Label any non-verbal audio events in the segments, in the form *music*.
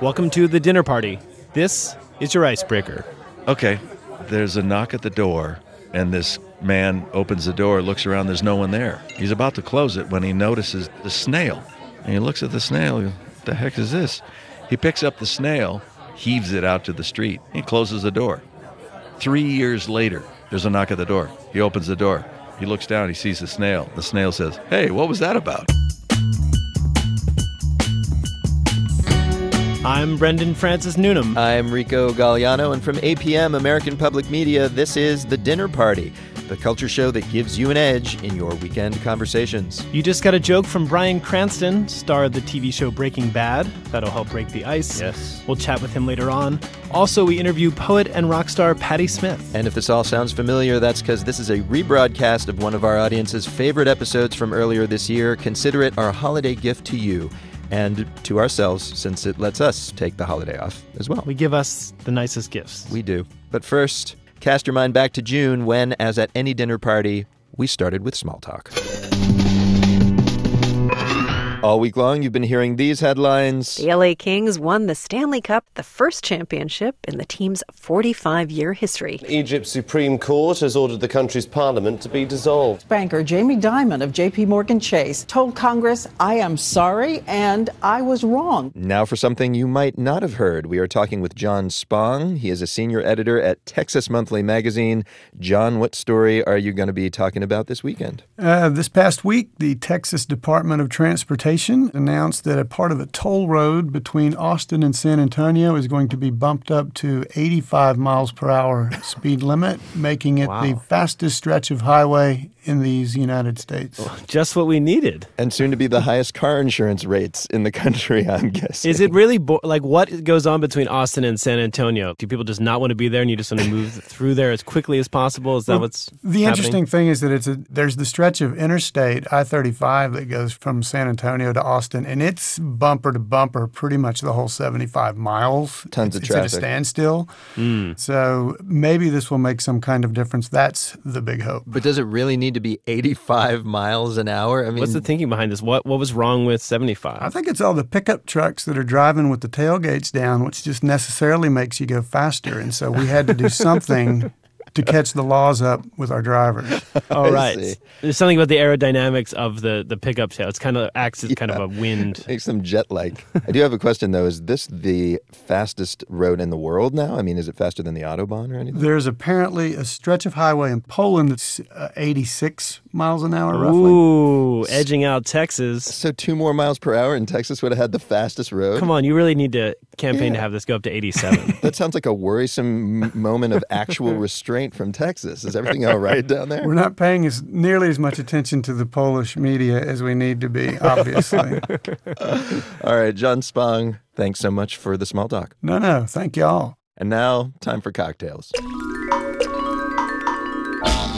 Welcome to the dinner party. This is your icebreaker. Okay, there's a knock at the door, and this man opens the door, looks around, there's no one there. He's about to close it when he notices the snail. And he looks at the snail, what the heck is this? He picks up the snail, heaves it out to the street, he closes the door. Three years later, there's a knock at the door. He opens the door. He looks down, he sees the snail. The snail says, Hey, what was that about? I'm Brendan Francis Newnham. I'm Rico Gagliano, and from APM American Public Media, this is The Dinner Party, the culture show that gives you an edge in your weekend conversations. You just got a joke from Bryan Cranston, star of the TV show Breaking Bad. That'll help break the ice. Yes. We'll chat with him later on. Also, we interview poet and rock star Patti Smith. And if this all sounds familiar, that's because this is a rebroadcast of one of our audience's favorite episodes from earlier this year. Consider it our holiday gift to you and to ourselves since it lets us take the holiday off as well. We give us the nicest gifts. We do. But first, cast your mind back to June when, as at any dinner party, we started with small talk. All week long, you've been hearing these headlines. The LA Kings won the Stanley Cup, the first championship in the team's 45 year history. Egypt's Supreme Court has ordered the country's parliament to be dissolved. Banker Jamie Dimon of JP Morgan Chase told Congress, I am sorry and I was wrong. Now, for something you might not have heard, we are talking with John Spong. He is a senior editor at Texas Monthly Magazine. John, what story are you going to be talking about this weekend? Uh, this past week, the Texas Department of Transportation announced that a part of a toll road between Austin and San Antonio is going to be bumped up to 85 miles per hour *laughs* speed limit, making it the fastest stretch of highway in these United States. Just what we needed. And soon to be the highest car insurance rates in the country, *laughs* I'm guessing. Is it really bo- like what goes on between Austin and San Antonio? Do people just not want to be there and you just want to move *laughs* through there as quickly as possible? Is that Well, what's the happening? interesting thing is that it's a there's the stretch of interstate I-35 that goes from San Antonio to Austin, and it's bumper to bumper pretty much the whole 75 miles. Tons it's, of it's at a traffic. standstill. Hmm. So maybe this will make some kind of difference. That's the big hope. But does it really need to be 85 miles an hour? I mean, What's the thinking behind this? What what was wrong with 75? I think it's all the pickup trucks that are driving with the tailgates down, which just necessarily makes you go faster. And so we had to do *laughs* something to catch the laws up with our drivers. *laughs* All right. See. There's something about the aerodynamics of the the pickup tail. It's kind of acts as kind of a wind. *laughs* makes them jet-like. I do have a question though. Is this the fastest road in the world now? I mean, is it faster than the autobahn or anything? There's apparently a stretch of highway in Poland that's uh, 86 miles an hour, roughly. Ooh, edging out Texas. So two more miles per hour in Texas would have had the fastest road. Come on, you really need to campaign to have this go up to 87. *laughs* That sounds like a worrisome moment of actual restraint from Texas. Is everything all right down there? We're not paying as nearly as much attention to the Polish media as we need to be, obviously. *laughs* All right, John Spong, thanks so much for the small talk. no, no, thank y'all. And now, time for cocktails.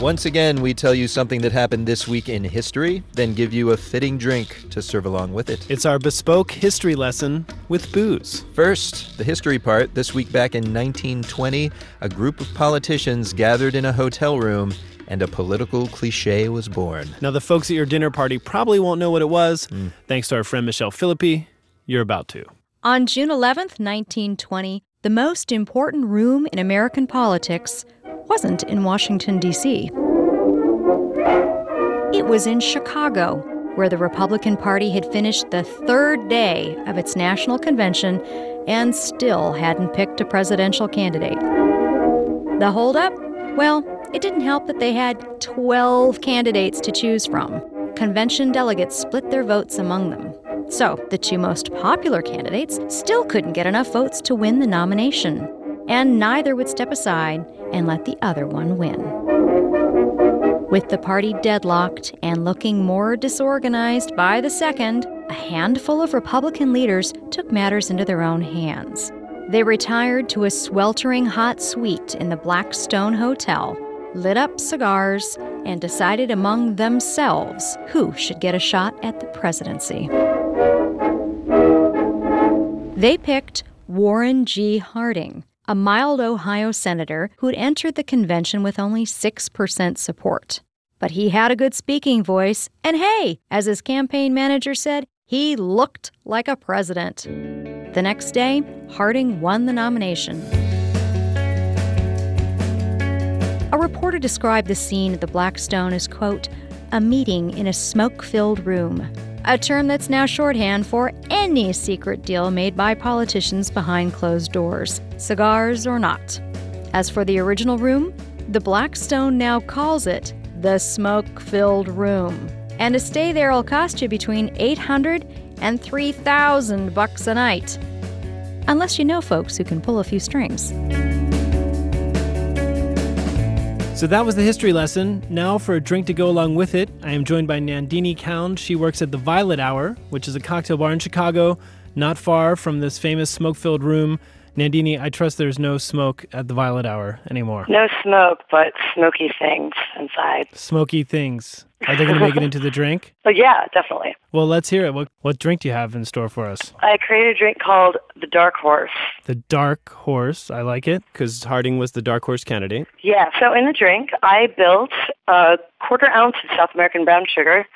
Once again, we tell you something that happened this week in history, then give you a fitting drink to serve along with it. it's our bespoke history lesson with booze. First, the history part. This week back in 1920, a group of politicians gathered in a hotel room and a political cliche was born. Now, the folks at your dinner party probably won't know what it was. Hmm. Thanks to our friend Michelle Philippi, you're about to. On June 11th, 1920, the most important room in American politics wasn't in Washington, D.C. It was in Chicago, where the Republican Party had finished the third day of its national convention and still hadn't picked a presidential candidate. The holdup? Well, it didn't help that they had 12 candidates to choose from. Convention delegates split their votes among them. So, the two most popular candidates still couldn't get enough votes to win the nomination. And neither would step aside and let the other one win. With the party deadlocked and looking more disorganized by the second, a handful of Republican leaders took matters into their own hands. They retired to a sweltering hot suite in the Blackstone Hotel, lit up cigars, and decided among themselves who should get a shot at the presidency. They picked Warren G. Harding, a mild Ohio senator who'd entered the convention with only 6% support. But he had a good speaking voice, and hey, as his campaign manager said, he looked like a president. The next day, Harding won the nomination. A reporter described the scene at the Blackstone as, quote, a meeting in a smoke filled room, a term that's now shorthand for any secret deal made by politicians behind closed doors, cigars or not. As for the original room, the Blackstone now calls it the smoke filled room. And a stay there will cost you between 800 and 3,000 bucks a night. Unless you know folks who can pull a few strings. So that was the history lesson. Now, for a drink to go along with it, I am joined by Nandini Kaun. She works at the Violet Hour, which is a cocktail bar in Chicago, not far from this famous smoke filled room. Nandini, I trust there's no smoke at the Violet Hour anymore. No smoke, but smoky things inside. Smoky things. Are they going to make it into the drink? *laughs* Oh, yeah, definitely. Well, let's hear it. What, what drink do you have in store for us? I created a drink called the Dark Horse. The Dark Horse. I like it because Harding was the Dark Horse candidate. Yeah, so in the drink, I built a quarter ounce of South American brown sugar,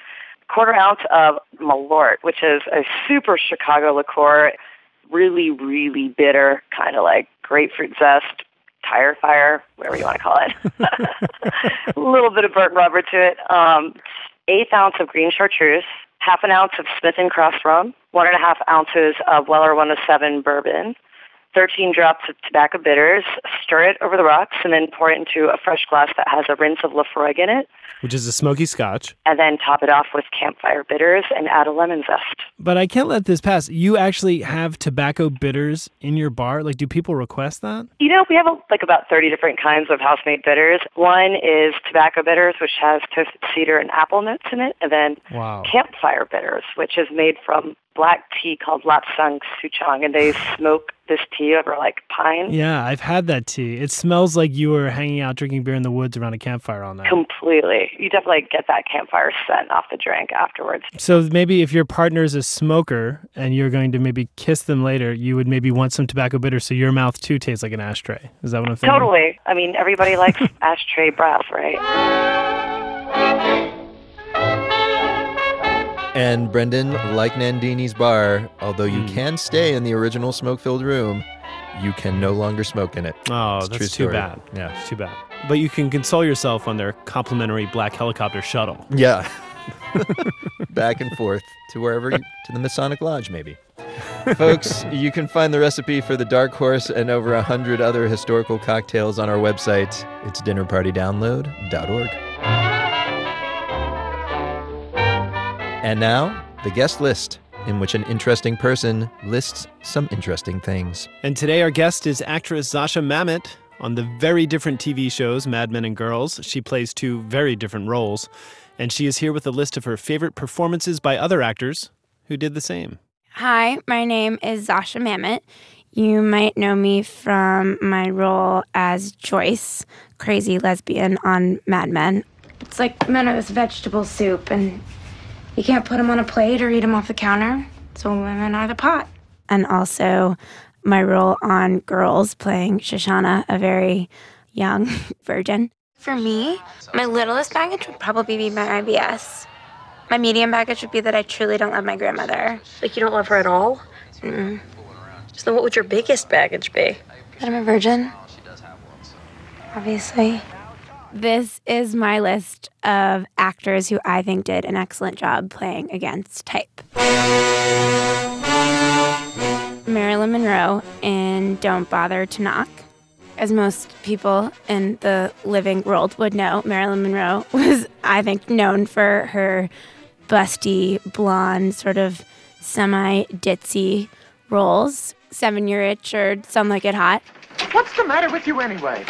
quarter ounce of Malort, which is a super Chicago liqueur, really, really bitter, kind of like grapefruit zest, tire fire, whatever you want to call it. *laughs* *laughs* a little bit of burnt rubber to it. Um, eighth ounce of green chartreuse, half an ounce of Smith and Cross rum, one and a half ounces of Weller 107 bourbon, 13 drops of tobacco bitters, stir it over the rocks, and then pour it into a fresh glass that has a rinse of Laphroaig in it. Which is a smoky scotch. And then top it off with campfire bitters and add a lemon zest. But I can't let this pass. You actually have tobacco bitters in your bar? Like, do people request that? You know, we have like about 30 different kinds of house-made bitters. One is tobacco bitters, which has toasted cedar and apple notes in it. And then wow. campfire bitters, which is made from black tea called Lapsang Souchong, and they smoke this tea over like pine. Yeah, I've had that tea. It smells like you were hanging out drinking beer in the woods around a campfire all night. Completely. You definitely get that campfire scent off the drink afterwards. So maybe if your partner is a smoker and you're going to maybe kiss them later, you would maybe want some tobacco bitter so your mouth too tastes like an ashtray. Is that what I'm thinking? Totally. I mean, everybody likes *laughs* ashtray breath, right? And Brendan, like Nandini's bar, although you Mm. can stay in the original smoke-filled room, you can no longer smoke in it. Oh, It's that's too bad. Yeah. It's too bad. But you can console yourself on their complimentary black helicopter shuttle. Yeah. *laughs* *laughs* Back and forth to wherever you, to the Masonic Lodge, maybe. Folks, you can find the recipe for the Dark Horse and over a hundred other historical cocktails on our website. It's dinnerpartydownload.org. And now, the guest list, in which an interesting person lists some interesting things. And today our guest is actress Zosia Mamet. On the very different TV shows, Mad Men and Girls, she plays two very different roles. And she is here with a list of her favorite performances by other actors who did the same. Hi, my name is Zosia Mamet. You might know me from my role as Joyce, crazy lesbian on Mad Men. It's like men are this vegetable soup, and you can't put them on a plate or eat them off the counter, so women are the pot. And also my role on Girls, playing Shoshana, a very young *laughs* virgin. For me, my littlest baggage would probably be my IBS. My medium baggage would be that I truly don't love my grandmother. Like you don't love her at all? Mm. So then what would your biggest baggage be? That I'm a virgin. Obviously. This is my list of actors who I think did an excellent job playing against type. Marilyn Monroe in Don't Bother to Knock. As most people in the living world would know, Marilyn Monroe *laughs* was, I think, known for her busty, blonde, sort of semi ditzy roles. Seven Year Itch or Some Like It Hot. What's the matter with you anyway?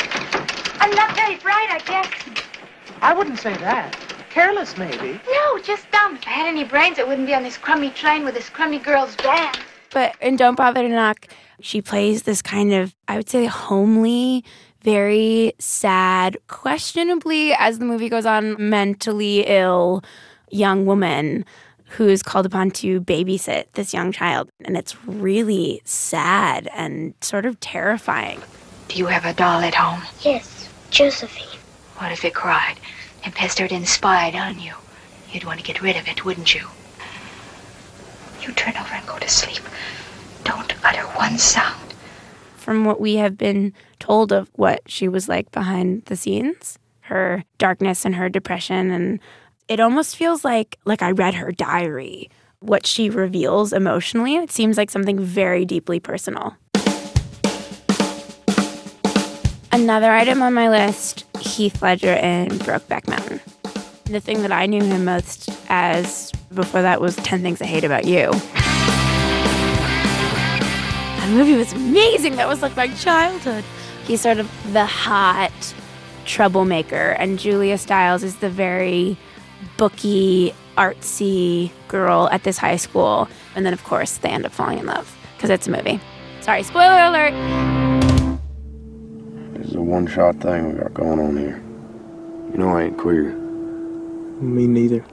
I'm not very bright, I guess. I wouldn't say that. Careless, maybe. No, just dumb. If I had any brains, I wouldn't be on this crummy train with this crummy girl's band. But in Don't Bother to Knock, she plays this kind of, I would say, homely, very sad, questionably, as the movie goes on, mentally ill young woman who's called upon to babysit this young child. And it's really sad and sort of terrifying. Do you have a doll at home? Yes, Josephine. What if it cried and pestered and spied on you? You'd want to get rid of it, wouldn't you? You turn over and go to sleep. Don't utter one sound. From what we have been told of what she was like behind the scenes, her darkness and her depression and it almost feels like like I read her diary. What she reveals emotionally, it seems like something very deeply personal. Another item on my list Heath Ledger in Brokeback Mountain. The thing that I knew him most as before that was 10 Things I Hate About You. That movie was amazing. That was like my childhood. He's sort of the hot troublemaker, and Julia Stiles is the very booky, artsy girl at this high school. And then, of course, they end up falling in love because it's a movie. Sorry, spoiler alert. This is a one shot thing we got going on here. You know I ain't queer. Me neither.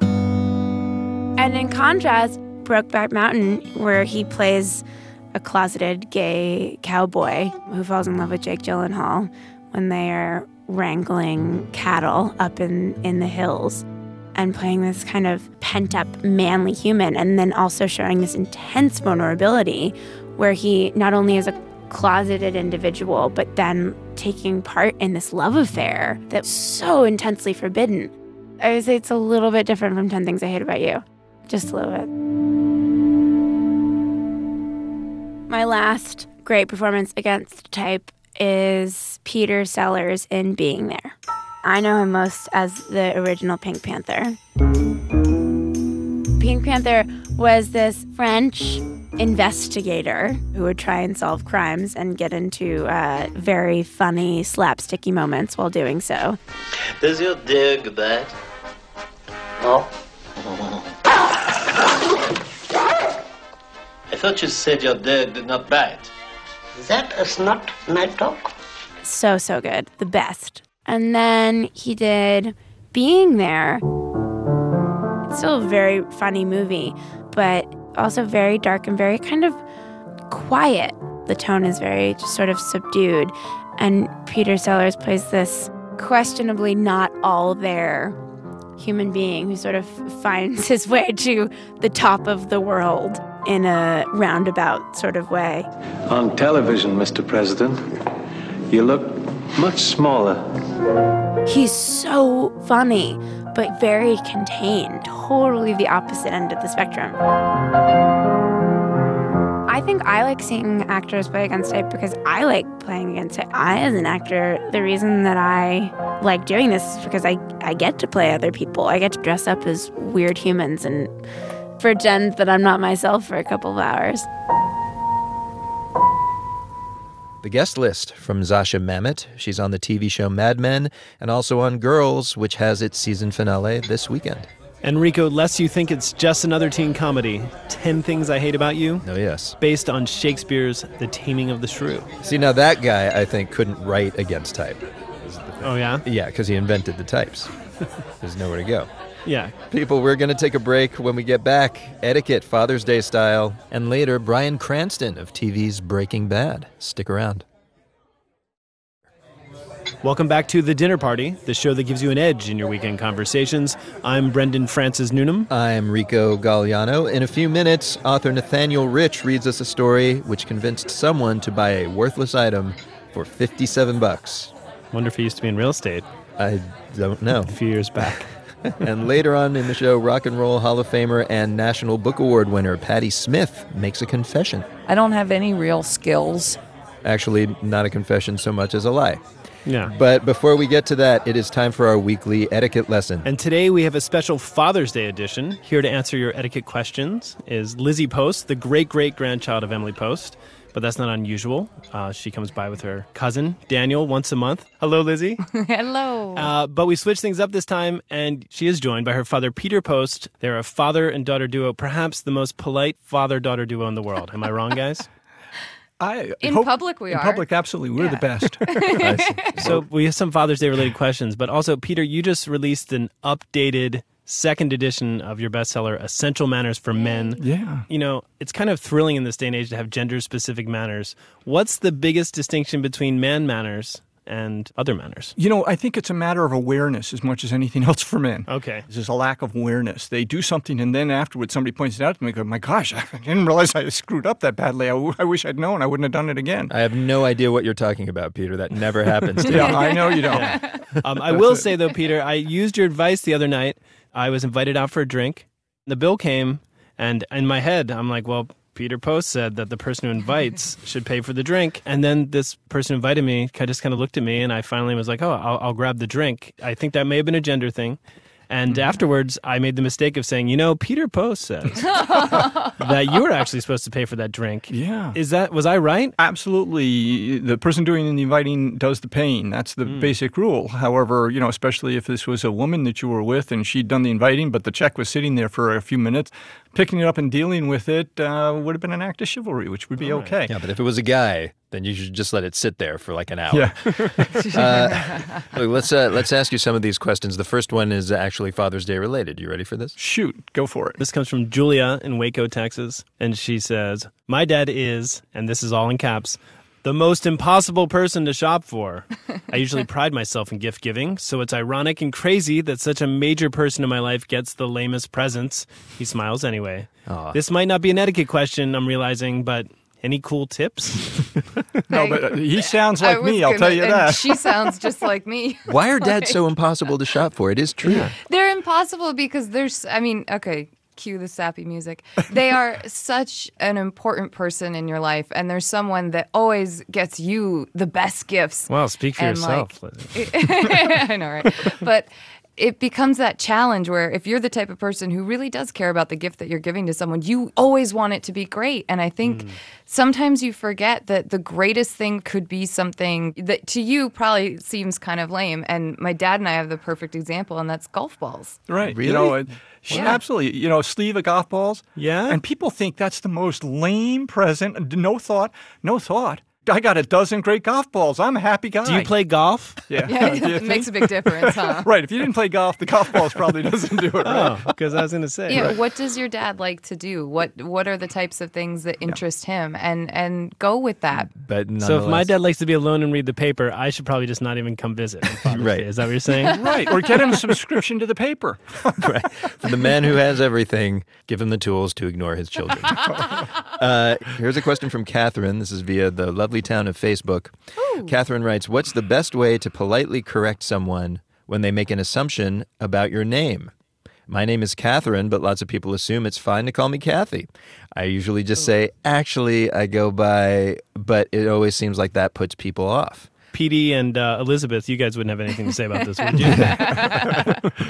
And in contrast, Brokeback Mountain, where he plays a closeted gay cowboy who falls in love with Jake Gyllenhaal when they are wrangling cattle up in, in the hills and playing this kind of pent up manly human, and then also showing this intense vulnerability where he not only is a closeted individual, but then taking part in this love affair that's so intensely forbidden. I would say it's a little bit different from 10 Things I Hate About You. Just a little bit. My last great performance against type is Peter Sellers in Being There. I know him most as the original Pink Panther. Pink Panther was this French investigator who would try and solve crimes and get into uh, very funny, slapsticky moments while doing so. Does your dog bite? No. I thought you said your dog did not bite. That is not my dog. So, so good. The best. And then he did Being There. It's still a very funny movie, but also very dark and very kind of quiet. The tone is very just sort of subdued. And Peter Sellers plays this questionably not all there human being who sort of *laughs* finds his way to the top of the world in a roundabout sort of way. On television, Mr. President, you look much smaller. He's so funny, but very contained, totally the opposite end of the spectrum. I think I like seeing actors play against type because I like playing against it. I, as an actor, the reason that I like doing this is because I, I get to play other people. I get to dress up as weird humans and pretend that I'm not myself for a couple of hours. The guest list from Zosia Mamet. She's on the TV show Mad Men and also on Girls, which has its season finale this weekend. Enrico, lest you think it's just another teen comedy, 10 Things I Hate About You. Oh, yes. Based on Shakespeare's The Taming of the Shrew. See, now that guy, I think, couldn't write against type. Oh, yeah? Yeah, because he invented the types. *laughs* There's nowhere to go. Yeah. People, we're going to take a break. When we get back, etiquette, Father's Day style, and later, Bryan Cranston of TV's Breaking Bad. Stick around. Welcome back to The Dinner Party, the show that gives you an edge in your weekend conversations. I'm Brendan Francis Newnham. I'm Rico Gagliano. In a few minutes, author Nathaniel Rich reads us a story which convinced someone to buy a worthless item for 57 bucks. Wonder if he used to be in real estate. I don't know. A few years back. *laughs* and later on in the show, Rock and Roll Hall of Famer and National Book Award winner Patti Smith makes a confession. I don't have any real skills. Actually, not a confession so much as a lie. Yeah. But before we get to that, it is time for our weekly etiquette lesson. And today we have a special Father's Day edition. Here to answer your etiquette questions is Lizzie Post, the great great grandchild of Emily Post. But that's not unusual. Uh, she comes by with her cousin, Daniel, once a month. Hello, Lizzie. *laughs* Hello. Uh, but we switched things up this time, and she is joined by her father, Peter Post. They're a father and daughter duo, perhaps the most polite father daughter duo in the world. Am I wrong, guys? *laughs* I in hope, public we are. in are. public, absolutely, we're Yeah. the best. *laughs* *laughs* so we have some Father's Day related questions, but also, Peter, you just released an updated second edition of your bestseller, Essential Manners for Men. Yeah. You know, it's kind of thrilling in this day and age to have gender specific manners. What's the biggest distinction between man manners and other manners? You know, I think it's a matter of awareness as much as anything *laughs* else for men. Okay. There's a lack of awareness. They do something, and then afterwards, somebody points it out to me. Go, my gosh, *laughs* I didn't realize I screwed up that badly. I, w- I wish I'd known. I wouldn't have done it again. I have no idea what you're talking about, Peter. That never happens to *laughs* yeah, you. I know you don't. Yeah. Um, I will say though, Peter, I used your advice the other night. I was invited out for a drink. The bill came, and in my head, I'm like, well. Peter Post said that the person who invites *laughs* should pay for the drink. And then this person invited me kind just kind of looked at me, and I finally was like, oh, I'll, I'll grab the drink. I think that may have been a gender thing. And mm-hmm. afterwards, I made the mistake of saying, you know, Peter Post says *laughs* that you were actually supposed to pay for that drink. Yeah. Is that, was I right? Absolutely. The person doing the inviting does the paying. That's the mm. basic rule. However, you know, especially if this was a woman that you were with and she'd done the inviting, but the check was sitting there for a few minutes, picking it up and dealing with it uh, would have been an act of chivalry, which would be okay. Yeah, but if it was a guy, then you should just let it sit there for like an hour. Yeah. *laughs* uh, look, let's uh, let's ask you some of these questions. The first one is actually Father's Day related. You ready for this? Shoot, go for it. This comes from Julia in Waco, Texas. And she says, My dad is, and this is all in caps, the most impossible person to shop for. I usually *laughs* pride myself in gift giving, so it's ironic and crazy that such a major person in my life gets the lamest presents. He smiles anyway. Aw. This might not be an etiquette question, I'm realizing, but any cool tips? *laughs* No, but uh, he sounds I like was me, I'll tell you and that. She sounds just like me. *laughs* Why are dads so impossible to shop for? It is true. They're impossible because there's, I mean, okay, cue the sappy music. They *laughs* are such an important person in your life, and there's someone that always gets you the best gifts. Well, speak for And, yourself. like, *laughs* I know, right? But it becomes that challenge where if you're the type of person who really does care about the gift that you're giving to someone, you always want it to be great. And I think mm. sometimes you forget that the greatest thing could be something that to you probably seems kind of lame. And my dad and I have the perfect example, and that's golf balls. Right. Really? You know, it- Yeah. absolutely. You know, a sleeve of golf balls. Yeah. And people think that's the most lame present. No thought. No thought. I got a dozen great golf balls. I'm a happy guy. Do you play golf? Yeah. Yeah, *laughs* Do it makes a big *laughs* difference, huh? right. If you didn't play golf, the golf balls probably doesn't do it. Right. Oh, because I was going to say. Yeah, what does your dad like to do? What what are the types of things that interest him? And and go with that. But So if my dad likes to be alone and read the paper, I should probably just not even come visit. *laughs* Right. Day. Is that what you're saying? Right. Or get him a subscription to the paper. right. For the man who has everything, give him the tools to ignore his children. uh, here's a question from Catherine. This is via the lovely town of Facebook. Catherine writes What's the best way to politely correct someone when they make an assumption about your name? My name is Catherine, but lots of people assume it's fine to call me Kathy. I usually just say, actually, I go by, but it always seems like that puts people off. PD and uh, Elizabeth, you guys wouldn't have anything to say about this, would you? *laughs* *laughs*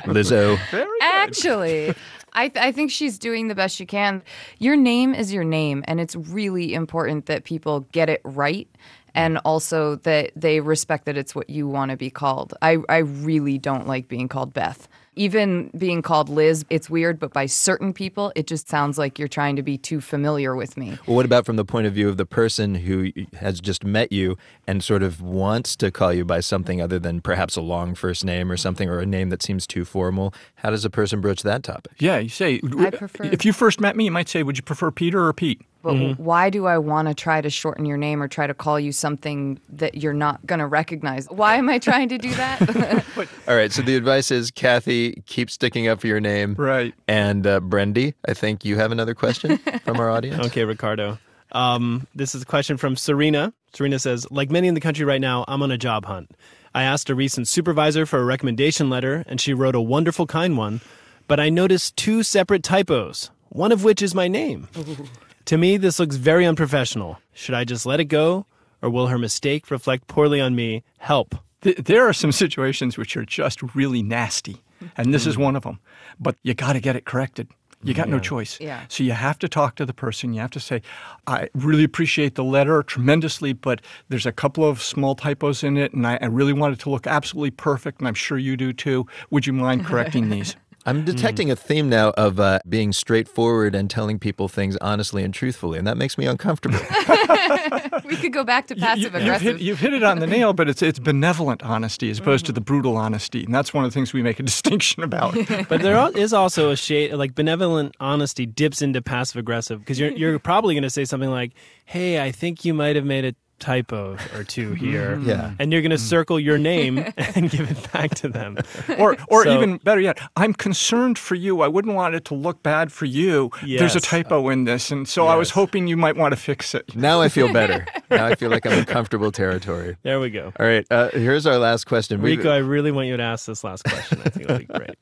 Lizzo. Actually, I, th- I think she's doing the best she can. Your name is your name, and it's really important that people get it right and also that they respect that it's what you want to be called. I, I really don't like being called Beth. Even being called Liz, it's weird, but by certain people, it just sounds like you're trying to be too familiar with me. Well, what about from the point of view of the person who has just met you and sort of wants to call you by something other than perhaps a long first name or something or a name that seems too formal? How does a person broach that topic? Yeah, you say, I prefer- if you first met me, you might say, would you prefer Peter or Pete? But why do I want to try to shorten your name or try to call you something that you're not going to recognize? Why am I trying to do that? *laughs* All right, so the advice is Kathy, keep sticking up for your name. Right. And uh, Brendy, I think you have another question *laughs* from our audience. Okay, Ricardo. Um, this is a question from Serena. Serena says, like many in the country right now, I'm on a job hunt. I asked a recent supervisor for a recommendation letter, and she wrote a wonderful, kind one, but I noticed two separate typos, one of which is my name. *laughs* to me, this looks very unprofessional. Should I just let it go, or will her mistake reflect poorly on me? Help. There are some situations which are just really nasty, and this is Hmm. one of them. But you got to get it corrected. You got no choice. Yeah. So you have to talk to the person. You have to say, I really appreciate the letter tremendously, but there's a couple of small typos in it, and I, I really want it to look absolutely perfect, and I'm sure you do too. Would you mind correcting *laughs* these? I'm detecting a theme now of uh, being straightforward and telling people things honestly and truthfully, and that makes me uncomfortable. *laughs* *laughs* we could go back to passive You- you've, aggressive. hit, you've hit it on the *laughs* nail, but it's it's benevolent honesty as opposed to the brutal honesty, and that's one of the things we make a distinction about. But there is also a shade like benevolent honesty dips into passive aggressive because you're you're probably going to say something like, "Hey, I think you might have made a typo or two *laughs* here. Mm-hmm. Yeah. And you're going to circle your name *laughs* *laughs* and give it back to them. or or So- even better yet, I'm concerned for you. I wouldn't want it to look bad for you. There's a typo in this, and so I was hoping you might want to fix it. Now I feel better. now I feel like I'm in comfortable territory. There we go. All right, uh, here's our last question. We've- Rico, I really want you to ask this last question. I think it'll be great.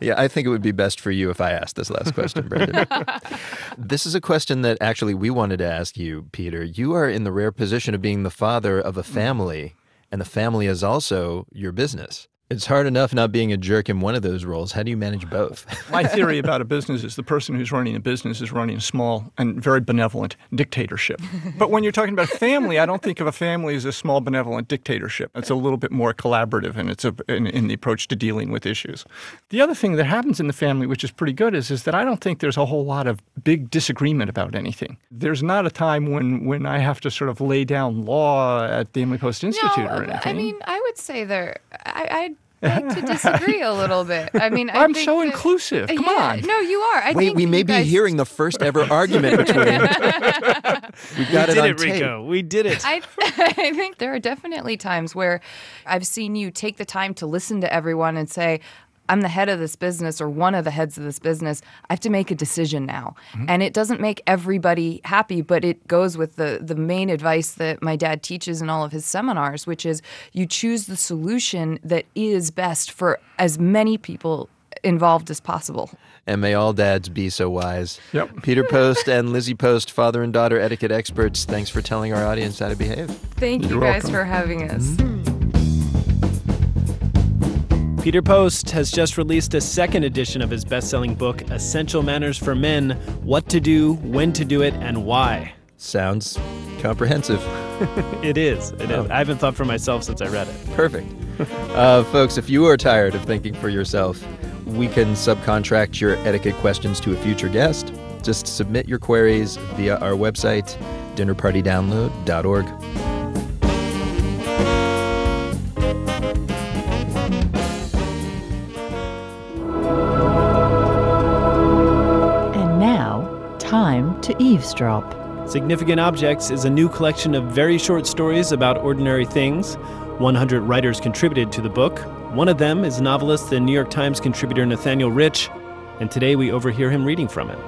Yeah, I think it would be best for you if I asked this last question, Brendan. this is a question that actually we wanted to ask you, Peter. You are in the rare position of being the father of a mm. family, and the family is also your business. It's hard enough not being a jerk in one of those roles. How do you manage both? *laughs* My theory about a business is the person who's running a business is running a small and very benevolent dictatorship. *laughs* But when you're talking about family, I don't think of a family as a small benevolent dictatorship. It's a little bit more collaborative and it's a, in, in the approach to dealing with issues. The other thing that happens in the family, which is pretty good, is, is that I don't think there's a whole lot of big disagreement about anything. There's not a time when, when I have to sort of lay down law at the Emily Post Institute or anything. I mean, I would say there. I, I'd beg to disagree a little bit. I mean, I I'm think so that- inclusive. Come Yeah, on. No, you are. I Wait, think we may be guys- hearing the first ever argument between. *laughs* we got we it did on it, tape. Rico. We did it. I, *laughs* I think there are definitely times where I've seen you take the time to listen to everyone and say, I'm the head of this business or one of the heads of this business. I have to make a decision now. Mm-hmm. And it doesn't make everybody happy, but it goes with the, the main advice that my dad teaches in all of his seminars, which is you choose the solution that is best for as many people involved as possible. And may all dads be so wise. Yep. Peter *laughs* Post and Lizzie Post, father and daughter etiquette experts, thanks for telling our audience how to behave. Thank you You're guys welcome. for having us. Mm-hmm. Peter Post has just released a second edition of his best selling book, Essential Manners for Men What to Do, When to Do It, and Why. Sounds comprehensive. *laughs* It is. It is. Oh. I haven't thought for myself since I read it. Perfect. Uh, folks, if you are tired of thinking for yourself, we can subcontract your etiquette questions to a future guest. Just submit your queries via our website, dinnerpartydownload.org. to eavesdrop. Significant Objects is a new collection of very short stories about ordinary things. 100 writers contributed to the book. One of them is novelist and New York Times contributor Nathaniel Rich, and today we overhear him reading from it.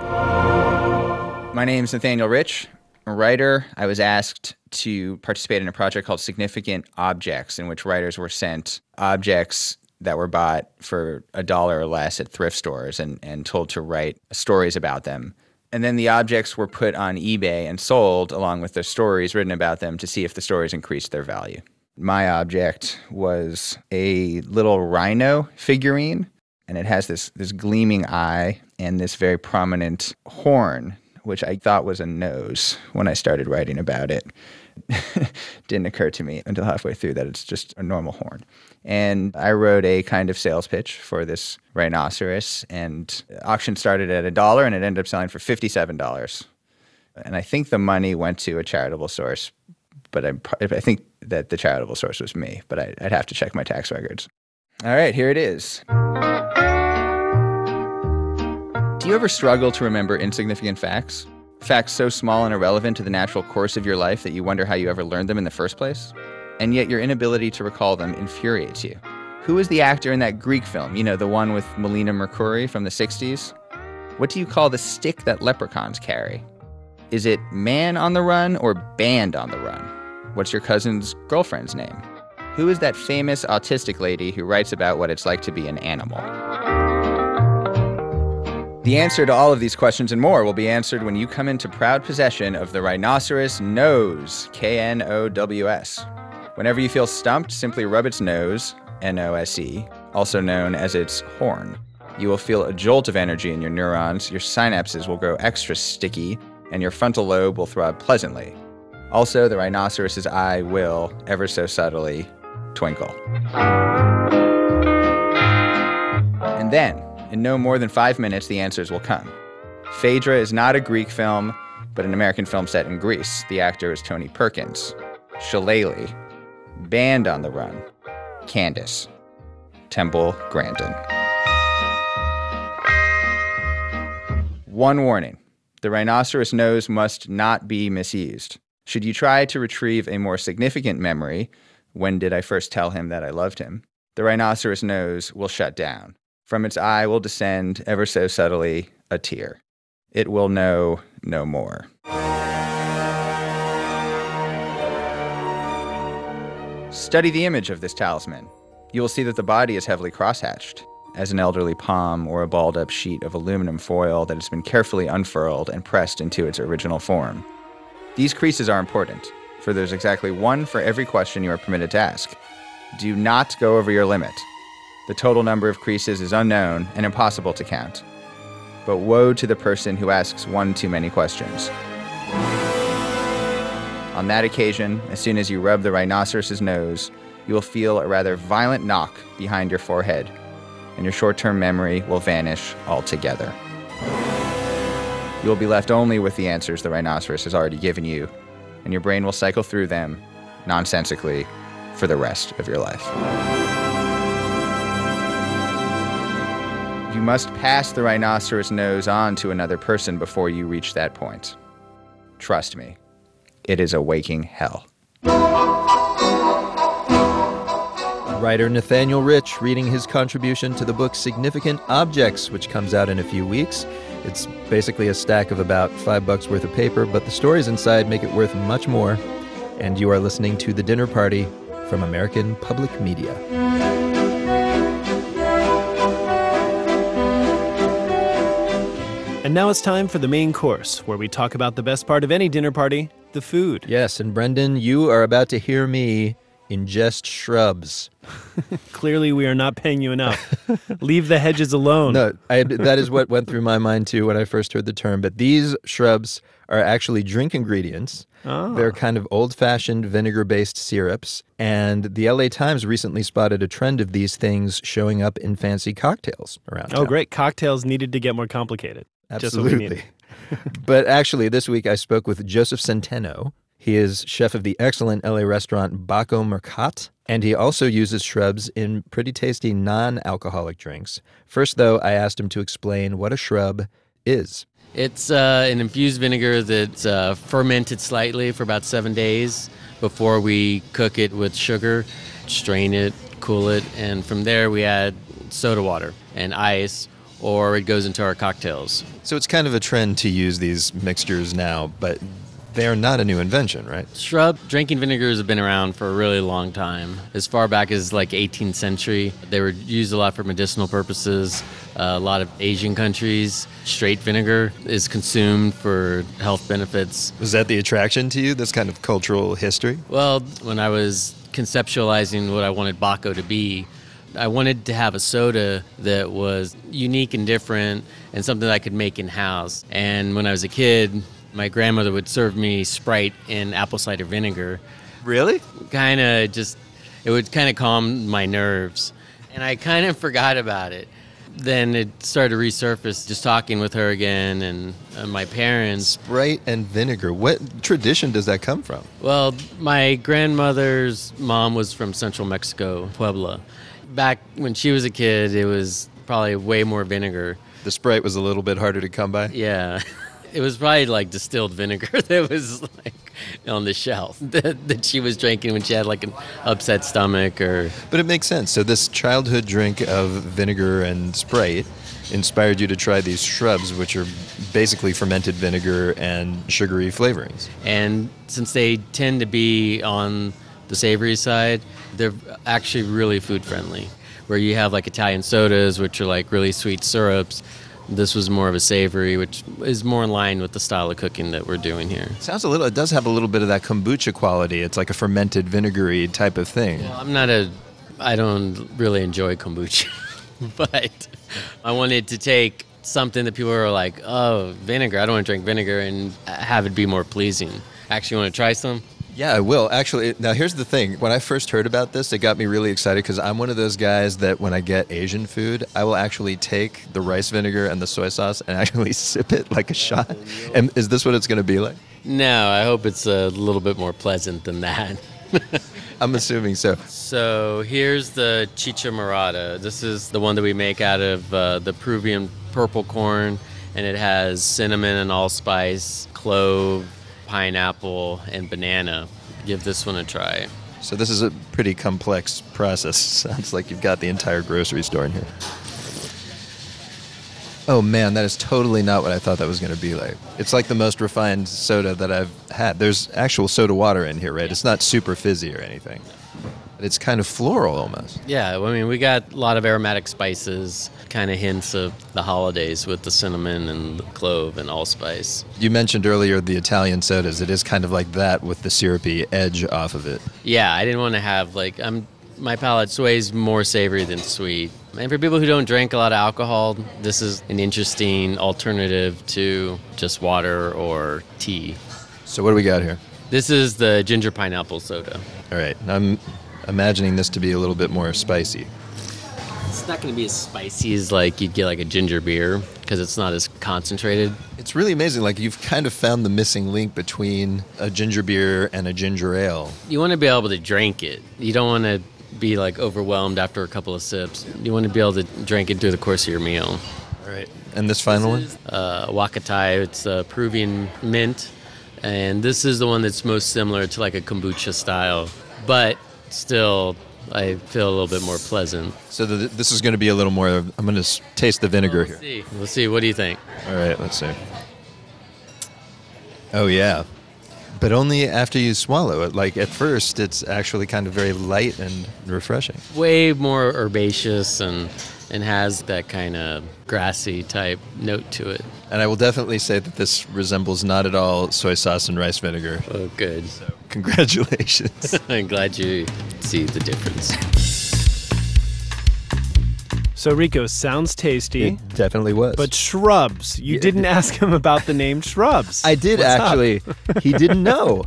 My name is Nathaniel Rich, a writer. I was asked to participate in a project called Significant Objects, in which writers were sent objects that were bought for a dollar or less at thrift stores and, and told to write stories about them. And then the objects were put on eBay and sold along with the stories written about them to see if the stories increased their value. My object was a little rhino figurine, and it has this, this gleaming eye and this very prominent horn, which I thought was a nose when I started writing about it. *laughs* Didn't occur to me until halfway through that it's just a normal horn. And I wrote a kind of sales pitch for this rhinoceros, and auction started at a dollar and it ended up selling for $57. And I think the money went to a charitable source, but I, I think that the charitable source was me, but I, I'd have to check my tax records. All right, here it is. Do you ever struggle to remember insignificant facts? Facts so small and irrelevant to the natural course of your life that you wonder how you ever learned them in the first place? And yet your inability to recall them infuriates you. Who was the actor in that Greek film? You know, the one with Melina Mercouri from the 60s? What do you call the stick that leprechauns carry? Is it man on the run or band on the run? What's your cousin's girlfriend's name? Who is that famous autistic lady who writes about what it's like to be an animal? The answer to all of these questions and more will be answered when you come into proud possession of the rhinoceros nose, K N O W S. Whenever you feel stumped, simply rub its nose, N O S E, also known as its horn. You will feel a jolt of energy in your neurons, your synapses will grow extra sticky, and your frontal lobe will throb pleasantly. Also, the rhinoceros's eye will, ever so subtly, twinkle. And then, in no more than five minutes, the answers will come. Phaedra is not a Greek film, but an American film set in Greece. The actor is Tony Perkins. Shillelagh. Band on the Run. Candace. Temple Grandin. One warning the rhinoceros nose must not be misused. Should you try to retrieve a more significant memory, when did I first tell him that I loved him? The rhinoceros nose will shut down. From its eye will descend, ever so subtly, a tear. It will know no more. Study the image of this talisman. You will see that the body is heavily crosshatched, as an elderly palm or a balled up sheet of aluminum foil that has been carefully unfurled and pressed into its original form. These creases are important, for there's exactly one for every question you are permitted to ask. Do not go over your limit. The total number of creases is unknown and impossible to count. But woe to the person who asks one too many questions. On that occasion, as soon as you rub the rhinoceros's nose, you will feel a rather violent knock behind your forehead, and your short term memory will vanish altogether. You will be left only with the answers the rhinoceros has already given you, and your brain will cycle through them, nonsensically, for the rest of your life. You must pass the rhinoceros nose on to another person before you reach that point. Trust me, it is a waking hell. Writer Nathaniel Rich reading his contribution to the book Significant Objects, which comes out in a few weeks. It's basically a stack of about five bucks worth of paper, but the stories inside make it worth much more. And you are listening to The Dinner Party from American Public Media. And now it's time for the main course, where we talk about the best part of any dinner party the food. Yes, and Brendan, you are about to hear me ingest shrubs. *laughs* Clearly, we are not paying you enough. *laughs* Leave the hedges alone. No, I, that is what went through my mind too when I first heard the term. But these shrubs are actually drink ingredients. Oh. They're kind of old fashioned vinegar based syrups. And the LA Times recently spotted a trend of these things showing up in fancy cocktails around Oh, town. great. Cocktails needed to get more complicated. Just what we Absolutely. needed. *laughs* but actually, this week I spoke with Josef Centeno. He is chef of the excellent LA restaurant Baco Mercat, and he also uses shrubs in pretty tasty non alcoholic drinks. First, though, I asked him to explain what a shrub is. It's uh, an infused vinegar that's uh, fermented slightly for about seven days before we cook it with sugar, strain it, cool it, and from there we add soda water and ice, or it goes into our cocktails. So it's kind of a trend to use these mixtures now, but they're not a new invention, right? Shrub drinking vinegars have been around for a really long time. As far back as like 18th century, they were used a lot for medicinal purposes. Uh, a lot of Asian countries, straight vinegar is consumed for health benefits. Was that the attraction to you, this kind of cultural history? Well, when I was conceptualizing what I wanted Baco to be, I wanted to have a soda that was unique and different and something that I could make in house. And when I was a kid, my grandmother would serve me Sprite in apple cider vinegar. Really? Kind of just, it would kind of calm my nerves. And I kind of forgot about it. Then it started to resurface just talking with her again and uh, my parents. Sprite and vinegar. What tradition does that come from? Well, my grandmother's mom was from central Mexico, Puebla. Back when she was a kid, it was probably way more vinegar. The Sprite was a little bit harder to come by? Yeah. *laughs* It was probably like distilled vinegar *laughs* that was like on the shelf *laughs* that, that she was drinking when she had like an upset stomach or. But it makes sense. So this childhood drink of vinegar and Sprite inspired you to try these shrubs, which are basically fermented vinegar and sugary flavorings. And since they tend to be on the savory side, they're actually really food friendly. Where you have like Italian sodas, which are like really sweet syrups. This was more of a savory, which is more in line with the style of cooking that we're doing here. Sounds a little. It does have a little bit of that kombucha quality. It's like a fermented vinegary type of thing. Well, I'm not a. I don't really enjoy kombucha, *laughs* but I wanted to take something that people are like, oh, vinegar. I don't want to drink vinegar, and have it be more pleasing. Actually, want to try some? Yeah, I will. Actually, now here's the thing. When I first heard about this, it got me really excited because I'm one of those guys that when I get Asian food, I will actually take the rice vinegar and the soy sauce and *laughs* actually sip it like a shot. And is this what it's going to be like? No, I hope it's a little bit more pleasant than that. *laughs* I'm assuming so. So here's the chicha morada. This is the one that we make out of uh, the Peruvian purple corn, and it has cinnamon and allspice, clove, pineapple, and banana. Give this one a try. So this is a pretty complex process. *laughs* Sounds like you've got the entire grocery store in here. Oh man, that is totally not what I thought that was going to be like. It's like the most refined soda that I've had. There's actual soda water in here, right? It's not super fizzy or anything. It's kind of floral almost. Yeah, I mean, we got a lot of aromatic spices, kind of hints of the holidays with the cinnamon and the clove and allspice. You mentioned earlier the Italian sodas. It is kind of like that with the syrupy edge off of it. Yeah, I didn't want to have like I'm my palate sways more savory than sweet. And for people who don't drink a lot of alcohol, this is an interesting alternative to just water or tea. So what do we got here? This is the ginger pineapple soda. All right, I'm imagining this to be a little bit more spicy. It's not going to be as spicy as like you'd get like a ginger beer because it's not as concentrated. It's really amazing. Like you've kind of found the missing link between a ginger beer and a ginger ale. You want to be able to drink it. You don't want to be like overwhelmed after a couple of sips. You want to be able to drink it through the course of your meal. All right. And this final this one? Uh, Huacatay. It's a Peruvian mint. And this is the one that's most similar to like a kombucha style. But still I feel a little bit more pleasant. So the, this is going to be a little more. I'm going to taste the vinegar well, here. See. We'll see. What do you think? All right, let's see. Oh yeah, but only after you swallow it. Like at first, it's actually kind of very light and refreshing. Way more herbaceous and and has that kind of grassy type note to it. And I will definitely say that this resembles not at all soy sauce and rice vinegar. Oh, good. So, congratulations. *laughs* I'm glad you see the difference. So Rico sounds tasty. It definitely was. But shrubs. You yeah. didn't *laughs* ask him about the name shrubs. I did What's actually. he didn't *laughs* know.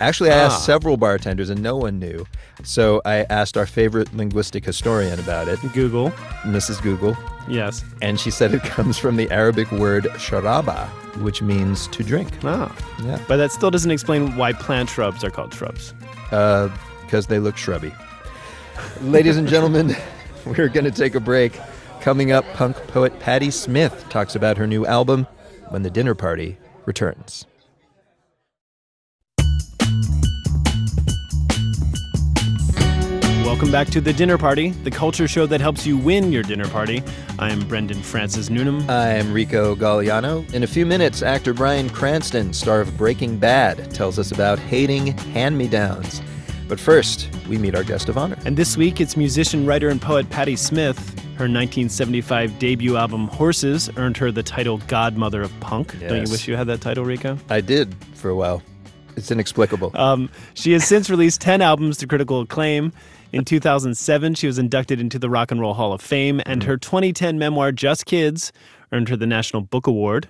Actually, I asked ah. several bartenders and no one knew. So I asked our favorite linguistic historian about it, Google. Mrs. Google. Yes. And she said it *laughs* comes from the Arabic word sharaba, which means to drink. Ah. Yeah. But that still doesn't explain why plant shrubs are called shrubs. Uh, because they look shrubby. Ladies and gentlemen, *laughs* we're going to take a break. Coming up, punk poet Patti Smith talks about her new album, When the Dinner Party Returns. Welcome back to The Dinner Party, the culture show that helps you win your dinner party. I'm Brendan Francis Newnam. I'm Rico Gagliano. In a few minutes, actor Bryan Cranston, star of Breaking Bad, tells us about hating hand me downs. But first, we meet our guest of honor. And this week, it's musician, writer, and poet Patti Smith. Her 1975 debut album, Horses, earned her the title Godmother of Punk. Yes. Don't you wish you had that title, Rico? I did for a while. It's inexplicable. Um, she has since released 10 albums to critical acclaim. In 2007, she was inducted into the Rock and Roll Hall of Fame, and mm. her 2010 memoir, Just Kids, earned her the National Book Award.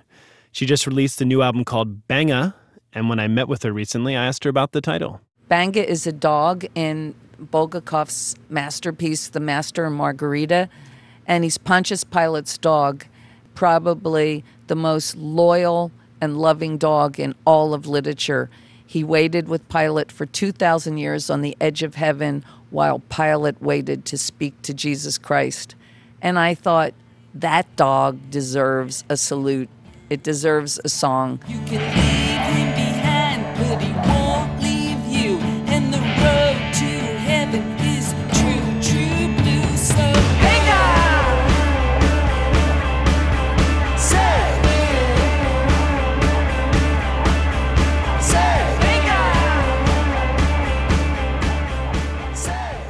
She just released a new album called Banga, and when I met with her recently, I asked her about the title. Banga is a dog in Bulgakov's masterpiece, The Master and Margarita, and he's Pontius Pilate's dog, probably the most loyal and loving dog in all of literature. He waited with Pilate for 2,000 years on the edge of heaven while Pilate waited to speak to Jesus Christ. And I thought, that dog deserves a salute. It deserves a song.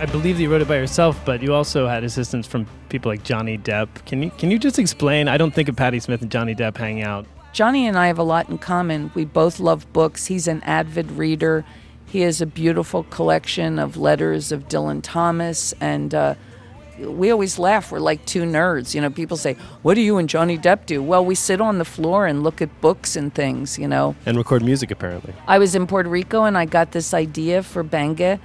I believe that you wrote it by yourself, but you also had assistance from people like Johnny Depp. Can you can you just explain? I don't think of Patti Smith and Johnny Depp hanging out. Johnny and I have a lot in common. We both love books. He's an avid reader. He has a beautiful collection of letters of Dylan Thomas, and uh, we always laugh. We're like two nerds. You know, people say, "What do you and Johnny Depp do?" Well, we sit on the floor and look at books and things. You know, and record music. Apparently, I was in Puerto Rico and I got this idea for Banga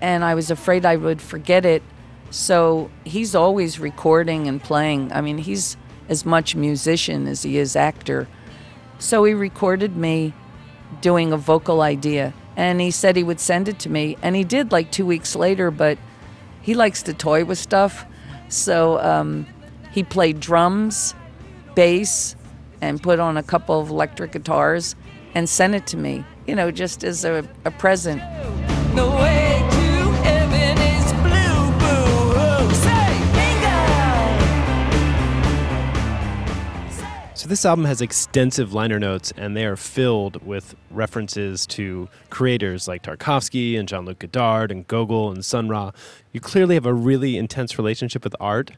and I was afraid I would forget it. So he's always recording and playing. I mean, he's as much musician as he is actor. So he recorded me doing a vocal idea and he said he would send it to me. And he did like two weeks later, but he likes to toy with stuff. So um, he played drums, bass, and put on a couple of electric guitars and sent it to me. you know, just as a, a present. The So this album has extensive liner notes, and they are filled with references to creators like Tarkovsky and Jean-Luc Godard and Gogol and Sun Ra. You clearly have a really intense relationship with art.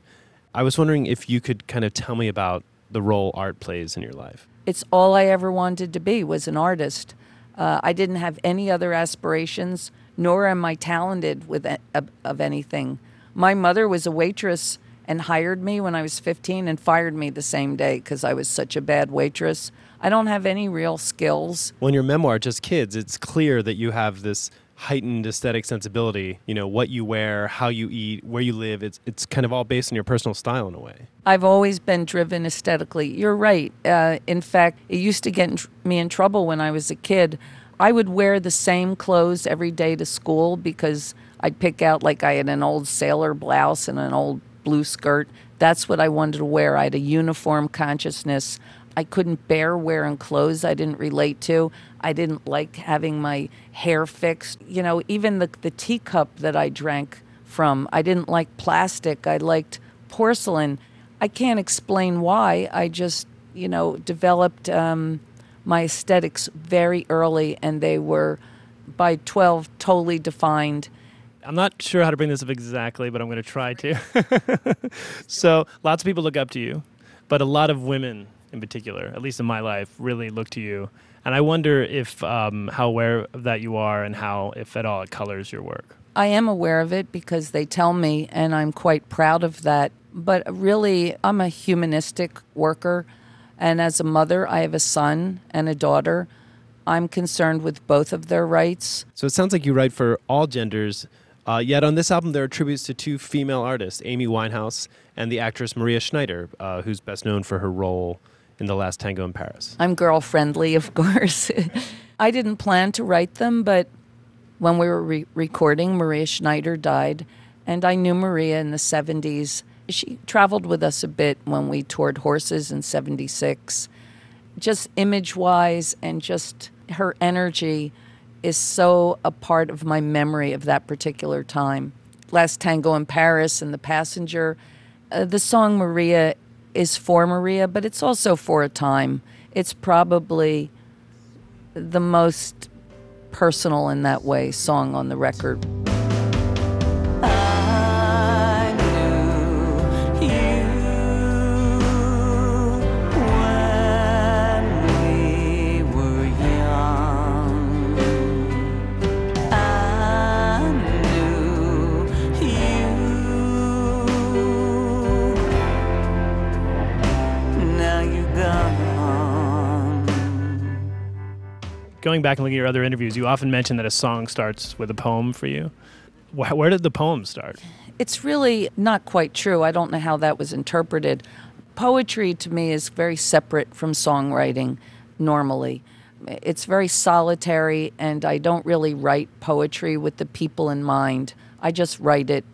I was wondering if you could kind of tell me about the role art plays in your life. It's all I ever wanted to be was an artist. Uh, I didn't have any other aspirations, nor am I talented with a, of, of anything. My mother was a waitress and hired me when I was 15 and fired me the same day because I was such a bad waitress. I don't have any real skills. Well, in your memoir, Just Kids, it's clear that you have this heightened aesthetic sensibility. You know, what you wear, how you eat, where you live. It's, it's kind of all based on your personal style in a way. I've always been driven aesthetically. You're right. Uh, in fact, it used to get in tr- me in trouble when I was a kid. I would wear the same clothes every day to school because I'd pick out, like, I had an old sailor blouse and an old blue skirt. That's what I wanted to wear. I had a uniform consciousness. I couldn't bear wearing clothes I didn't relate to. I didn't like having my hair fixed. You know, even the, the teacup that I drank from, I didn't like plastic. I liked porcelain. I can't explain why. I just, you know, developed um, my aesthetics very early, and they were by 12 totally defined. I'm not sure how to bring this up exactly, but I'm going to try to. *laughs* so, lots of people look up to you, but a lot of women in particular, at least in my life, really look to you. And I wonder if um, how aware of that you are and how, if at all, it colors your work. I am aware of it because they tell me, and I'm quite proud of that. But really, I'm a humanistic worker. And as a mother, I have a son and a daughter. I'm concerned with both of their rights. So it sounds like you write for all genders. Uh, yet on this album, there are tributes to two female artists, Amy Winehouse and the actress Maria Schneider, uh, who's best known for her role in The Last Tango in Paris. I'm girl friendly, of *laughs* course. I didn't plan to write them, but when we were re- recording, Maria Schneider died, and I knew Maria in the 70s. She traveled with us a bit when we toured horses in 76. Just image wise and just her energy is so a part of my memory of that particular time. Last Tango in Paris and The Passenger. Uh, the song Maria is for Maria, but it's also for a time. It's probably the most personal in that way song on the record. Going back and looking at your other interviews, you often mention that a song starts with a poem for you. Wh- Where did the poem start? It's really not quite true. I don't know how that was interpreted. Poetry to me is very separate from songwriting normally. It's very solitary, and I don't really write poetry with the people in mind. I just write it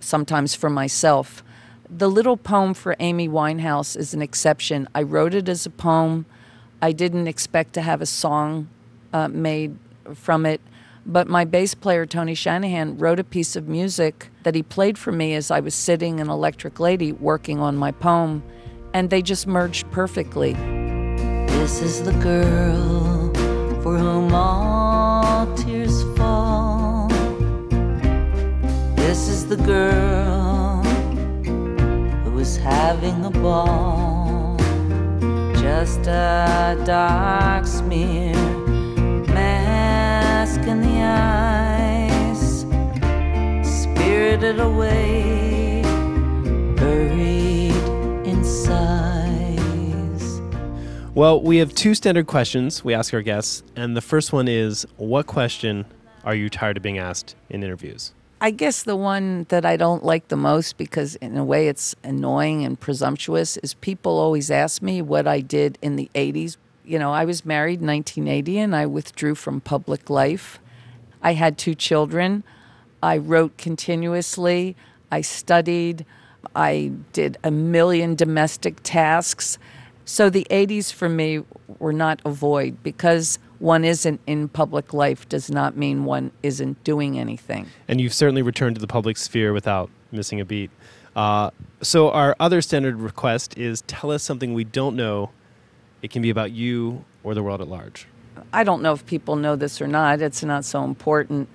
sometimes for myself. The little poem for Amy Winehouse is an exception. I wrote it as a poem. I didn't expect to have a song uh, made from it. But my bass player, Tony Shanahan, wrote a piece of music that he played for me as I was sitting in Electric Lady working on my poem, and they just merged perfectly. This is the girl for whom all tears fall. This is the girl who is having a ball. Just a dark smear, mask in the eyes, spirited away, buried in sighs. Well, we have two standard questions we ask our guests, and the first one is What question are you tired of being asked in interviews? I guess the one that I don't like the most, because in a way it's annoying and presumptuous, is people always ask me what I did in the 80s. You know, I was married in 1980 and I withdrew from public life. I had two children. I wrote continuously. I studied. I did a million domestic tasks. So the 80s for me were not a void because one isn't in public life does not mean one isn't doing anything. And you've certainly returned to the public sphere without missing a beat. Uh, so, our other standard request is tell us something we don't know. It can be about you or the world at large. I don't know if people know this or not, it's not so important.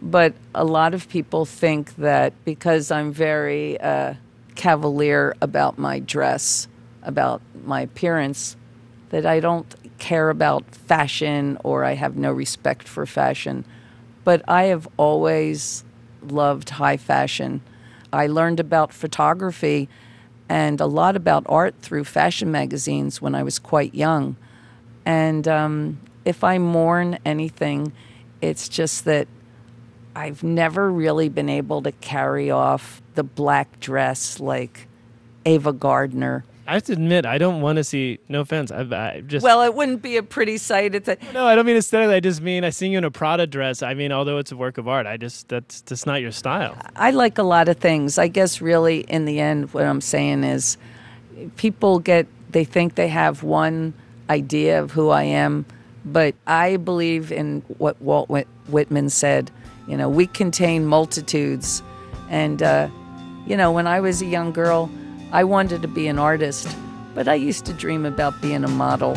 But a lot of people think that because I'm very uh, cavalier about my dress, about my appearance, that I don't care about fashion or I have no respect for fashion. But I have always loved high fashion. I learned about photography and a lot about art through fashion magazines when I was quite young. And um, if I mourn anything, it's just that I've never really been able to carry off the black dress like Ava Gardner. I have to admit, I don't want to see. No offense, I, I just. Well, it wouldn't be a pretty sight. It's a, no, I don't mean aesthetically. I just mean I seen you in a Prada dress. I mean, although it's a work of art, I just that's just not your style. I like a lot of things. I guess really, in the end, what I'm saying is, people get they think they have one idea of who I am, but I believe in what Walt Whit- Whitman said. You know, we contain multitudes, and uh, you know, when I was a young girl, I wanted to be an artist, but I used to dream about being a model.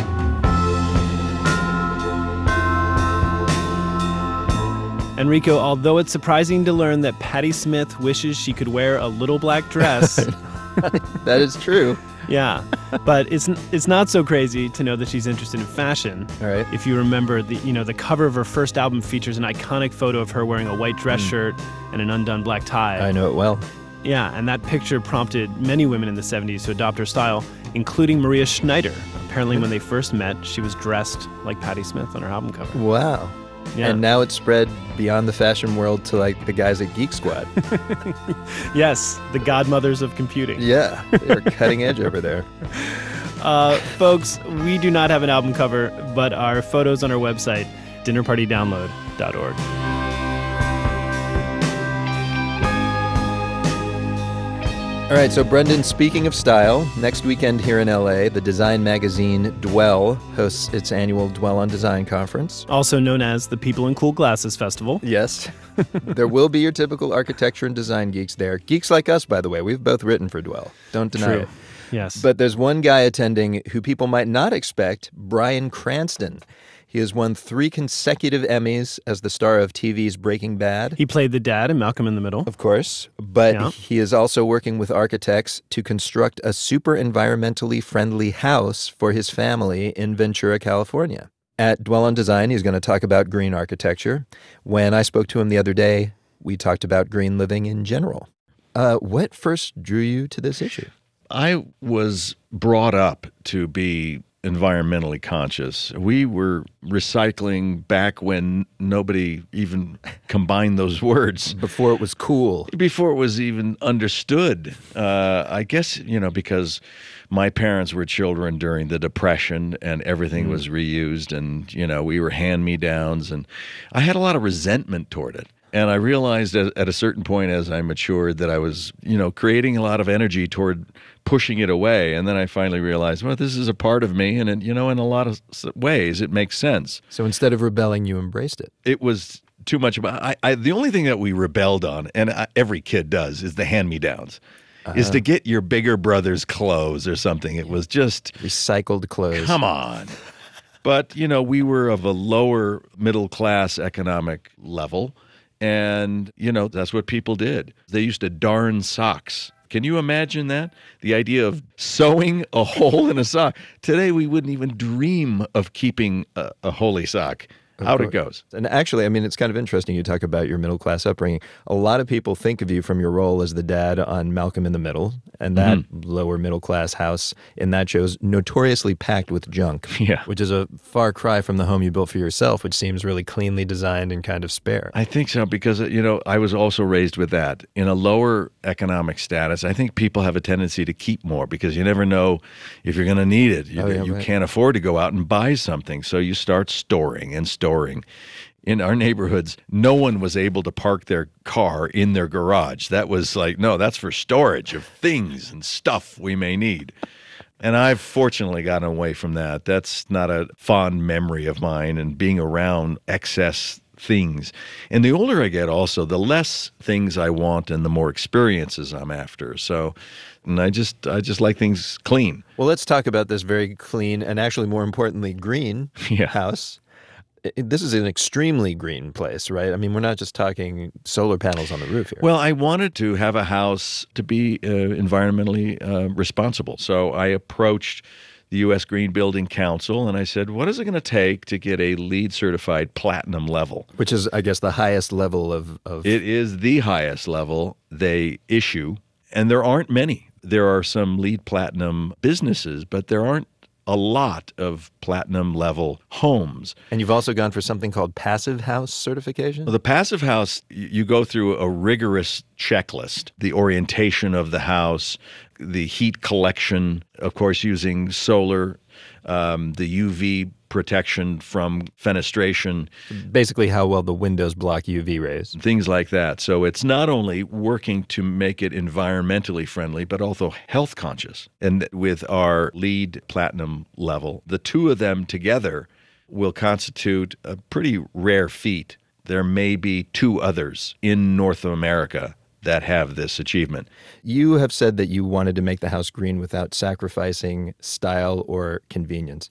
Enrico, although it's surprising to learn that Patti Smith wishes she could wear a little black dress. *laughs* that is true. Yeah, but it's it's not so crazy to know that she's interested in fashion. All right. If you remember the you know the cover of her first album features an iconic photo of her wearing a white dress Mm. shirt and an undone black tie. I know it well. Yeah, and that picture prompted many women in the 70s to adopt her style, including Maria Schneider. Apparently, when they first met, she was dressed like Patti Smith on her album cover. Wow. Yeah. And now it's spread beyond the fashion world to like the guys at Geek Squad. *laughs* yes, the godmothers of computing. yeah, they're cutting edge over there. *laughs* Uh, folks, we do not have an album cover, but our photos on our website, dinnerpartydownload.org. All right, so Brendan, speaking of style, next weekend here in LA, the design magazine Dwell hosts its annual Dwell on Design conference. Also known as the People in Cool Glasses Festival. Yes. *laughs* there will be your typical architecture and design geeks there. Geeks like us, by the way. We've both written for Dwell. Don't deny True. it. Yes. But there's one guy attending who people might not expect Bryan Cranston. He has won three consecutive Emmys as the star of TV's Breaking Bad. He played the dad in Malcolm in the Middle. Of course. But Yeah. he is also working with architects to construct a super environmentally friendly house for his family in Ventura, California. At Dwell on Design, he's going to talk about green architecture. When I spoke to him the other day, we talked about green living in general. Uh, what first drew you to this issue? I was brought up to be environmentally conscious. We were recycling back when nobody even *laughs* combined those words. Before it was cool. Before it was even understood. Uh, I guess, you know, because my parents were children during the Depression and everything Mm. was reused and, you know, we were hand me downs. And I had a lot of resentment toward it. And I realized at, at a certain point as I matured that I was, you know, creating a lot of energy toward pushing it away. And then I finally realized, well, this is a part of me. And, it, you know, in a lot of ways, it makes sense. So instead of rebelling, you embraced it. It was too much about I, I the only thing that we rebelled on and I, every kid does is the hand me downs is Uh-huh. to get your bigger brother's clothes or something it was just recycled clothes come on but you know we were of a lower middle class economic level and you know that's what people did they used to darn socks can you imagine that? The idea of mm. sewing a *laughs* hole in a sock. Today we wouldn't even dream of keeping a, a holey sock Of out it goes And actually, I mean, it's kind of interesting you talk about your middle class upbringing. A lot of people think of you from your role as the dad on Malcolm in the Middle, and that Mm-hmm. lower middle class house in that show is notoriously packed with junk. *laughs* Yeah. Which is a far cry from the home you built for yourself, which seems really cleanly designed and kind of spare. I think so because you know I was also raised with that. In a lower economic status, I think people have a tendency to keep more because you never know if you're going to need it. You, Oh, yeah, you right. can't afford to go out and buy something, so you start storing and storing. In our neighborhoods, no one was able to park their car in their garage. That was like, no, that's for storage of things and stuff we may need. And I've fortunately gotten away from that. That's not a fond memory of mine and being around excess things. And the older I get, also, the less things I want and the more experiences I'm after. So, and I just, I just like things clean. Well, let's talk about this very clean and actually, more importantly, green *laughs* house. I- This is an extremely green place, right? I mean, we're not just talking solar panels on the roof here. Well, I wanted to have a house to be uh, environmentally uh, responsible. So I approached the U.S. Green Building Council and I said, what is it going to take to get a LEED certified platinum level? Which is, I guess, the highest level of. of It is the highest level they issue, and there aren't many. There are some LEED platinum businesses, but there aren't a lot of platinum level homes. and you've also gone for something called passive house certification? Well, The passive house, you go through a rigorous checklist the orientation of the house, the heat collection, of course, using solar, um, the UV protection from fenestration, Basically, how well the windows block UV rays. things like that. So it's not only working to make it environmentally friendly, but also health conscious. And with our LEED platinum level, the two of them together will constitute a pretty rare feat. There may be two others in North America that have this achievement. You have said that you wanted to make the house green without sacrificing style or convenience.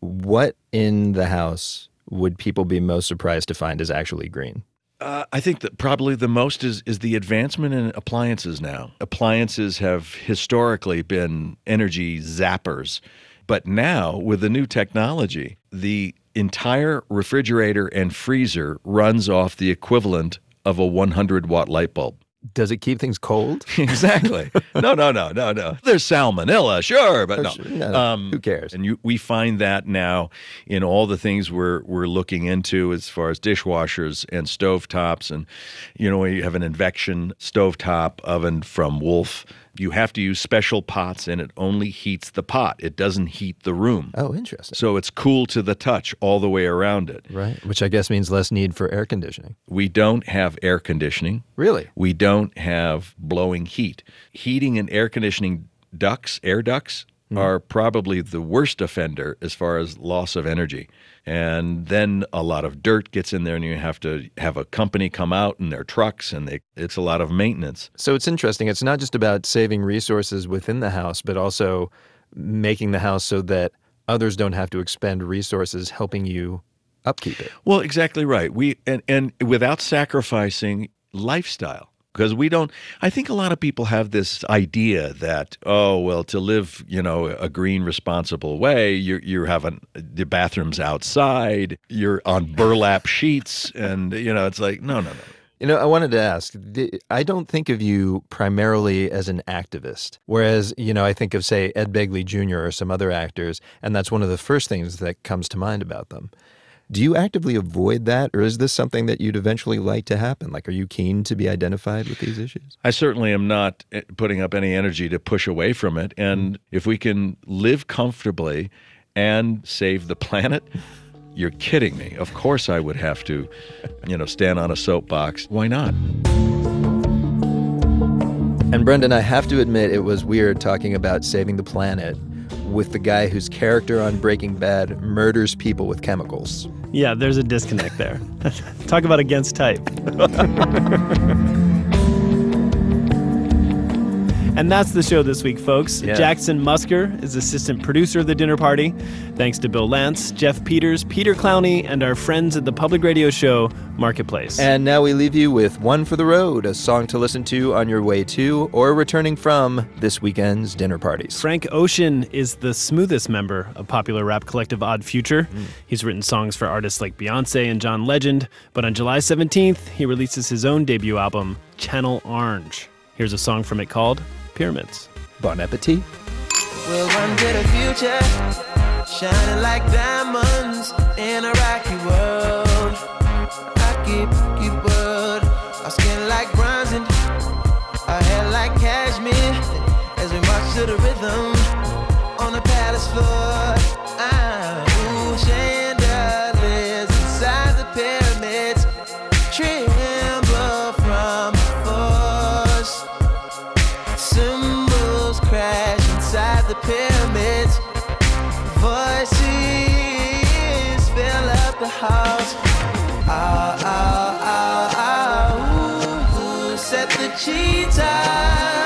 What in the house would people be most surprised to find is actually green? Uh, I think that probably the most is is the advancement in appliances now. Appliances have historically been energy zappers, but now with the new technology, the entire refrigerator and freezer runs off the equivalent of a 100 watt light bulb. Does it keep things cold? *laughs* exactly. No, no, no, no, no. There's salmonella, sure, but no. No, no. Um, Who cares? And you, we find that now in all the things we're we're looking into as far as dishwashers and stovetops, and you know, you have an induction stovetop oven from Wolf. You have to use special pots, and it only heats the pot. It doesn't heat the room. Oh, interesting. So it's cool to the touch all the way around it. Right. Which I guess means less need for air conditioning. We don't have air conditioning. Really? We don't have blowing heat. Heating and air conditioning ducts, air ducts, Mm-hmm. are probably the worst offender as far as loss of energy. And then a lot of dirt gets in there, and you have to have a company come out in their trucks, and they, it's a lot of maintenance. So it's interesting. It's not just about saving resources within the house, but also making the house so that others don't have to expend resources helping you upkeep it. Well, exactly right. We and, and without sacrificing lifestyle. Because we don't, I think a lot of people have this idea that, oh, well, to live, you know, a green, responsible way, you're, you're having the bathrooms outside, you're on burlap sheets. And, you know, it's like, no, no, no. You know, I wanted to ask I don't think of you primarily as an activist, whereas, you know, I think of, say, Ed Begley Jr. or some other actors, and that's one of the first things that comes to mind about them. Do you actively avoid that, or is this something that you'd eventually like to happen? Like, are you keen to be identified with these issues? I certainly am not eh, putting up any energy to push away from it. And if we can live comfortably and save the planet, *laughs* you're kidding me. Of course, I would have to, you know, stand on a soapbox. Why not? And Brendan, I have to admit, it was weird talking about saving the planet with the guy whose character on Breaking Bad murders people with chemicals. Yeah, there's a disconnect there. *laughs* Talk about against type. *laughs* And that's the show this week, folks. Yeah. Jackson Musker is assistant producer of the dinner party. Thanks to Bill Lance, Jeff Peters, Peter Clowney, and our friends at the public radio show Marketplace. And now we leave you with One for the Road, a song to listen to on your way to or returning from this weekend's dinner parties. Frank Ocean is the smoothest member of popular rap collective Odd Future. Mm. He's written songs for artists like Beyonce and John Legend, but on July 17th, he releases his own debut album, Channel Orange. Here's a song from it called Pyramids. Bon appetit. We'll run to the future, shining like diamonds in a rocky world. Rocky, rocky world. Our skin like bronze and our hair like cashmere as we march to the rhythm on the palace floor. Ah, cheetahs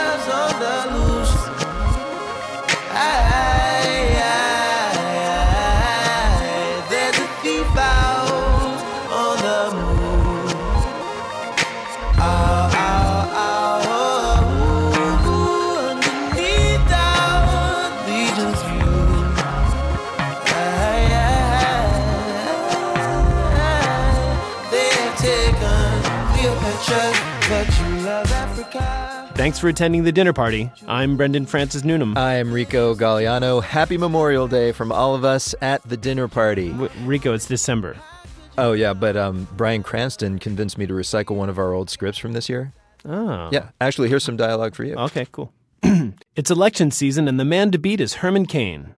Thanks for attending the dinner party. I'm Brendan Francis Newnam. I'm Rico Gagliano. Happy Memorial Day from all of us at the dinner party. W- Rico, it's December. Oh, yeah, but um, Bryan Cranston convinced me to recycle one of our old scripts from this year. Oh. Yeah, actually, here's some dialogue for you. Okay, cool. *clears throat* it's election season, and the man to beat is Herman Cain.